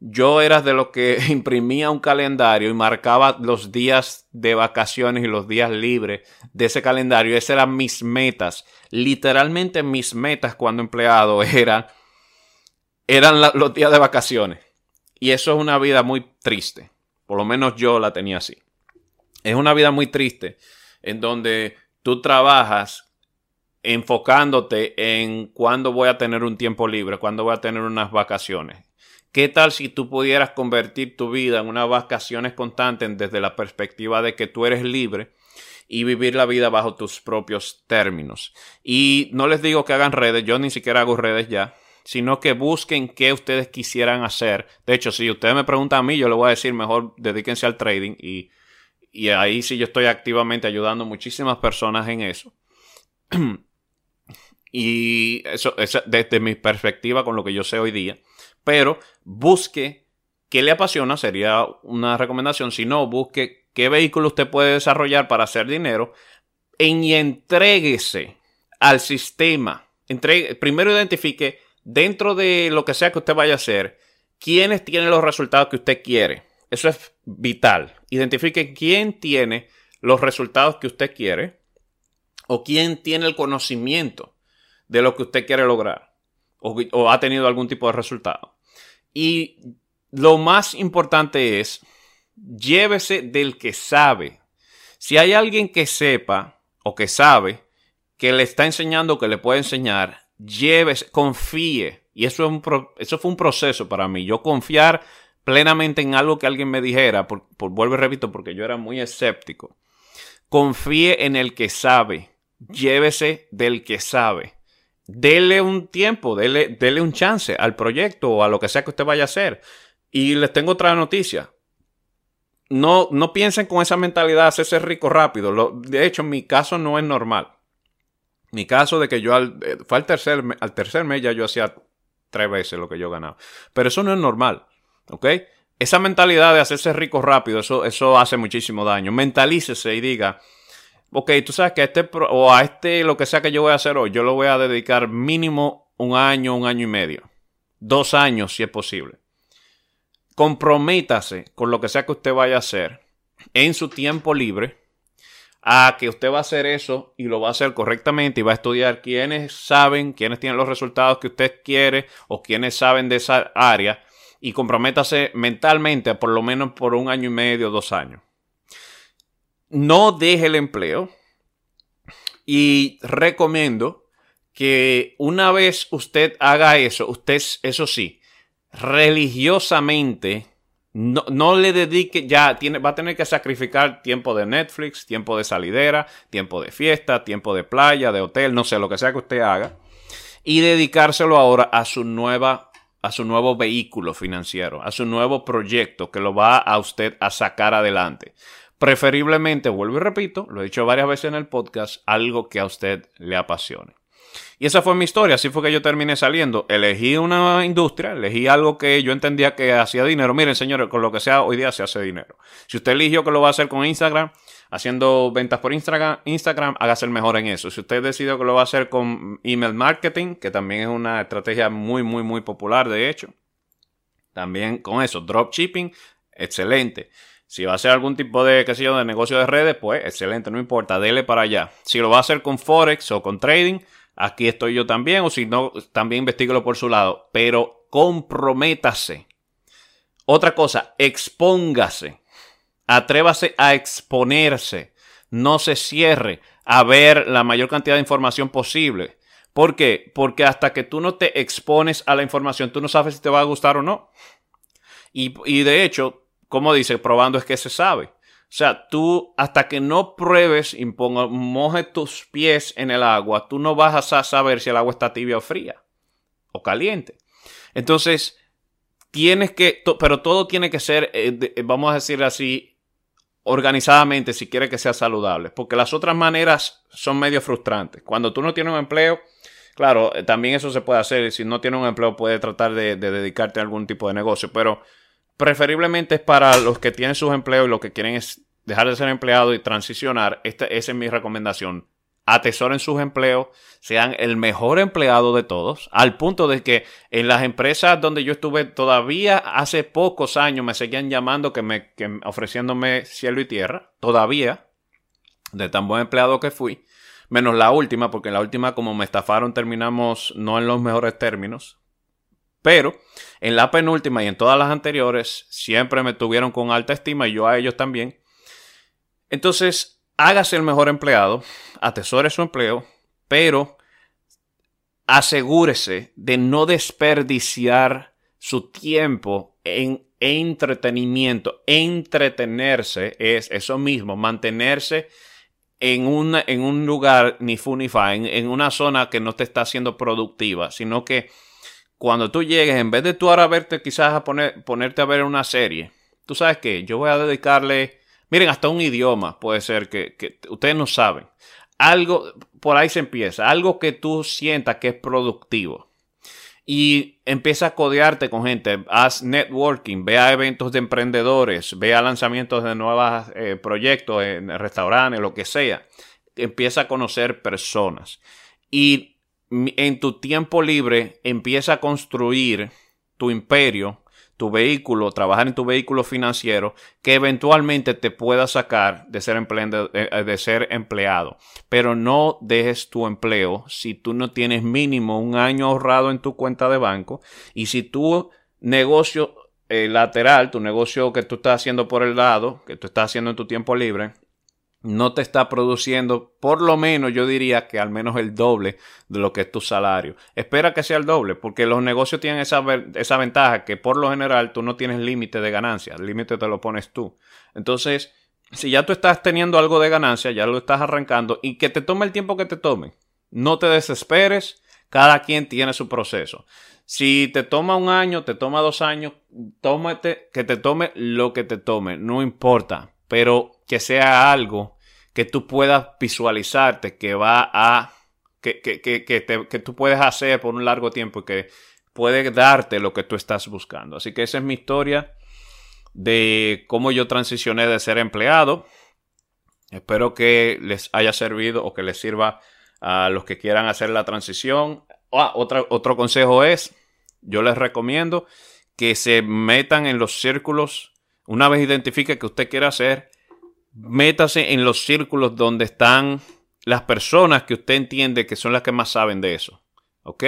yo era de los que *laughs* imprimía un calendario y marcaba los días de vacaciones y los días libres de ese calendario. Esas eran mis metas. Literalmente mis metas cuando empleado *laughs* eran, eran los días de vacaciones. Y eso es una vida muy triste. Por lo menos yo la tenía así. Es una vida muy triste en donde tú trabajas enfocándote en cuándo voy a tener un tiempo libre, cuándo voy a tener unas vacaciones ¿Qué tal si tú pudieras convertir tu vida en unas vacaciones constantes desde la perspectiva de que tú eres libre y vivir la vida bajo tus propios términos? Y no les digo que hagan redes, yo ni siquiera hago redes ya, sino que busquen qué ustedes quisieran hacer. De hecho, si ustedes me preguntan a mí, yo les voy a decir mejor dedíquense al trading y, y ahí sí yo estoy activamente ayudando a muchísimas personas en eso. *clears throat* y eso, desde mi perspectiva con lo que yo sé hoy día pero busque qué le apasiona, sería una recomendación. Si no, busque qué vehículo usted puede desarrollar para hacer dinero y entréguese al sistema. primero identifique dentro de lo que sea que usted vaya a hacer, quiénes tienen los resultados que usted quiere. Eso es vital. Identifique quién tiene los resultados que usted quiere o quién tiene el conocimiento de lo que usted quiere lograr o, ha tenido algún tipo de resultado. Y lo más importante es, llévese del que sabe. Si hay alguien que sepa o que sabe que le está enseñando o que le puede enseñar, llévese, confíe. Y eso, fue un proceso para mí. Yo confiar plenamente en algo que alguien me dijera, por, por vuelvo y repito, porque yo era muy escéptico. Confíe en el que sabe. Llévese del que sabe dele un tiempo, dele, un chance al proyecto o a lo que sea que usted vaya a hacer. Y les tengo otra noticia. No, no piensen con esa mentalidad hacerse rico rápido. de hecho, mi caso no es normal. Mi caso de que yo al, eh, fue al tercer, al tercer mes ya yo hacía tres veces lo que yo ganaba. Pero eso no es normal. ¿Ok? Esa mentalidad de hacerse rico rápido, eso, eso hace muchísimo daño. Mentalícese y diga, ok, tú sabes que a este, o a este, lo que sea que yo voy a hacer hoy, yo lo voy a dedicar mínimo un año, un año y medio. Dos años, si es posible. Comprométase con lo que sea que usted vaya a hacer en su tiempo libre a que usted va a hacer eso y lo va a hacer correctamente y va a estudiar quiénes saben, quiénes tienen los resultados que usted quiere o quiénes saben de esa área y comprométase mentalmente por lo menos por un año y medio, dos años. No deje el empleo y recomiendo que una vez usted haga eso, usted, eso sí, religiosamente No, no, le dedique, ya tiene, va a tener que sacrificar tiempo de Netflix, tiempo de salidera, tiempo de fiesta, tiempo de playa, de hotel, no sé, lo que sea que usted haga, y dedicárselo ahora a su nueva, a su nuevo vehículo financiero, a su nuevo proyecto que lo va a usted a sacar adelante. Preferiblemente, vuelvo y repito, lo he dicho varias veces en el podcast, algo que a usted le apasione. Y esa fue mi historia, así fue que yo terminé saliendo. Elegí una industria, elegí algo que yo entendía que hacía dinero. Miren, señores, con lo que sea, hoy día se hace dinero. Si usted eligió que lo va a hacer con Instagram, haciendo ventas por Instagram, Instagram, hágase el mejor en eso. Si usted decidió que lo va a hacer con email marketing, que también es una estrategia muy, muy, muy popular, de hecho. También con eso, dropshipping, excelente. Si va a hacer algún tipo de, qué de negocio de redes, pues excelente, no importa, dele para allá. Si lo va a hacer con Forex o con trading, aquí estoy yo también, o si no, también investiguelo por su lado, pero comprométase. Otra cosa, expóngase, atrévase a exponerse, no se cierre a ver la mayor cantidad de información posible. ¿Por qué? Porque hasta que tú no te expones a la información, tú no sabes si te va a gustar o no. Y, y de hecho, como dice, probando es que se sabe. O sea, tú hasta que no pruebes y ponga, moje tus pies en el agua, tú no vas a saber si el agua está tibia o fría o caliente. Entonces, tienes que, pero todo tiene que ser, eh, vamos a decir así, organizadamente si quieres que sea saludable, porque las otras maneras son medio frustrantes. Cuando tú no tienes un empleo, claro, eh, también eso se puede hacer. Si no tienes un empleo, puedes tratar de dedicarte a algún tipo de negocio, pero preferiblemente es para los que tienen sus empleos y lo que quieren es dejar de ser empleado y transicionar. esa es mi recomendación. Atesoren sus empleos, sean el mejor empleado de todos, al punto de que en las empresas donde yo estuve todavía hace pocos años me seguían llamando, que me, ofreciéndome cielo y tierra, todavía, de tan buen empleado que fui, menos la última, porque la última como me estafaron terminamos no en los mejores términos, pero en la penúltima y en todas las anteriores siempre me tuvieron con alta estima y yo a ellos también. Entonces, hágase el mejor empleado, atesore su empleo, pero asegúrese de no desperdiciar su tiempo en entretenimiento. Entretenerse es eso mismo, mantenerse en, en un lugar ni fu ni fa, en, en una zona que no te está haciendo productiva, sino que cuando tú llegues, en vez de tú ahora verte quizás a poner, ponerte a ver una serie, tú sabes que yo voy a dedicarle, miren, hasta un idioma puede ser que, que ustedes no saben. Algo, por ahí se empieza, algo que tú sientas que es productivo. Y empieza a codearte con gente, haz networking, ve a eventos de emprendedores, ve a lanzamientos de nuevos eh, proyectos en restaurantes, lo que sea. Empieza a conocer personas. Y en tu tiempo libre empieza a construir tu imperio, tu vehículo, trabajar en tu vehículo financiero que eventualmente te pueda sacar de ser, eh, de ser empleado. Pero no dejes tu empleo si tú no tienes mínimo un año ahorrado en tu cuenta de banco y si tu negocio eh, lateral, tu negocio que tú estás haciendo por el lado, que tú estás haciendo en tu tiempo libre, no te está produciendo, por lo menos yo diría que al menos el doble de lo que es tu salario. Espera que sea el doble, porque los negocios tienen esa, esa ventaja que por lo general tú no tienes límite de ganancia, el límite te lo pones tú. Entonces, si ya tú estás teniendo algo de ganancia, ya lo estás arrancando y que te tome el tiempo que te tome. No te desesperes, cada quien tiene su proceso. Si te toma un año, te toma dos años, tómate, que te tome lo que te tome, no importa pero que sea algo que tú puedas visualizarte, que va a, que, que, que, que, tú puedes hacer por un largo tiempo y que puede darte lo que tú estás buscando. Así que esa es mi historia de cómo yo transicioné de ser empleado. Espero que les haya servido o que les sirva a los que quieran hacer la transición. Ah, otro, otro consejo es, yo les recomiendo que se metan en los círculos una vez identifique que usted quiere hacer, métase en los círculos donde están las personas que usted entiende que son las que más saben de eso. ¿Ok?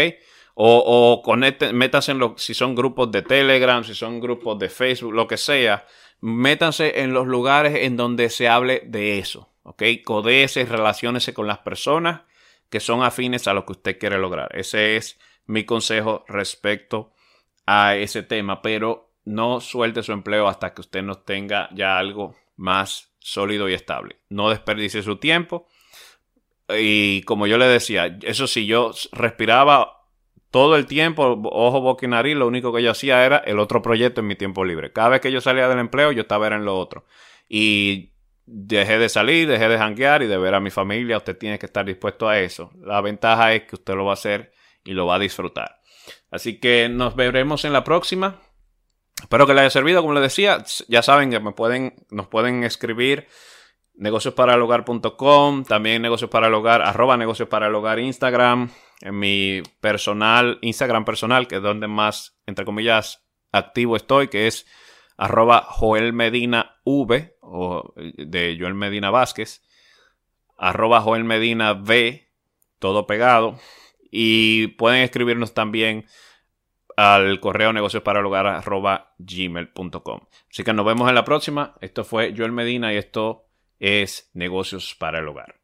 O, o métase en los, si son grupos de Telegram, si son grupos de Facebook, lo que sea. Métanse en los lugares en donde se hable de eso. ¿Ok? Codéese, relaciónese con las personas que son afines a lo que usted quiere lograr. Ese es mi consejo respecto a ese tema. Pero no suelte su empleo hasta que usted no tenga ya algo más sólido y estable. No desperdicie su tiempo. Y como yo le decía, eso sí, yo respiraba todo el tiempo, ojo, boca y nariz, lo único que yo hacía era el otro proyecto en mi tiempo libre. Cada vez que yo salía del empleo, yo estaba en lo otro. Y dejé de salir, dejé de janguear y de ver a mi familia. Usted tiene que estar dispuesto a eso. La ventaja es que usted lo va a hacer y lo va a disfrutar. Así que nos veremos en la próxima. Espero que les haya servido, como les decía. Ya saben que me pueden, nos pueden escribir negociosparalhogar.com, también negocios para arroba negocios Instagram, en mi personal, Instagram personal, que es donde más, entre comillas, activo estoy, que es arroba Joel Medina o de Joel Medina Vázquez, arroba Joel Medina V, todo pegado, y pueden escribirnos también al correo negocios para gmail.com. Así que nos vemos en la próxima. Esto fue Joel Medina y esto es negocios para el hogar.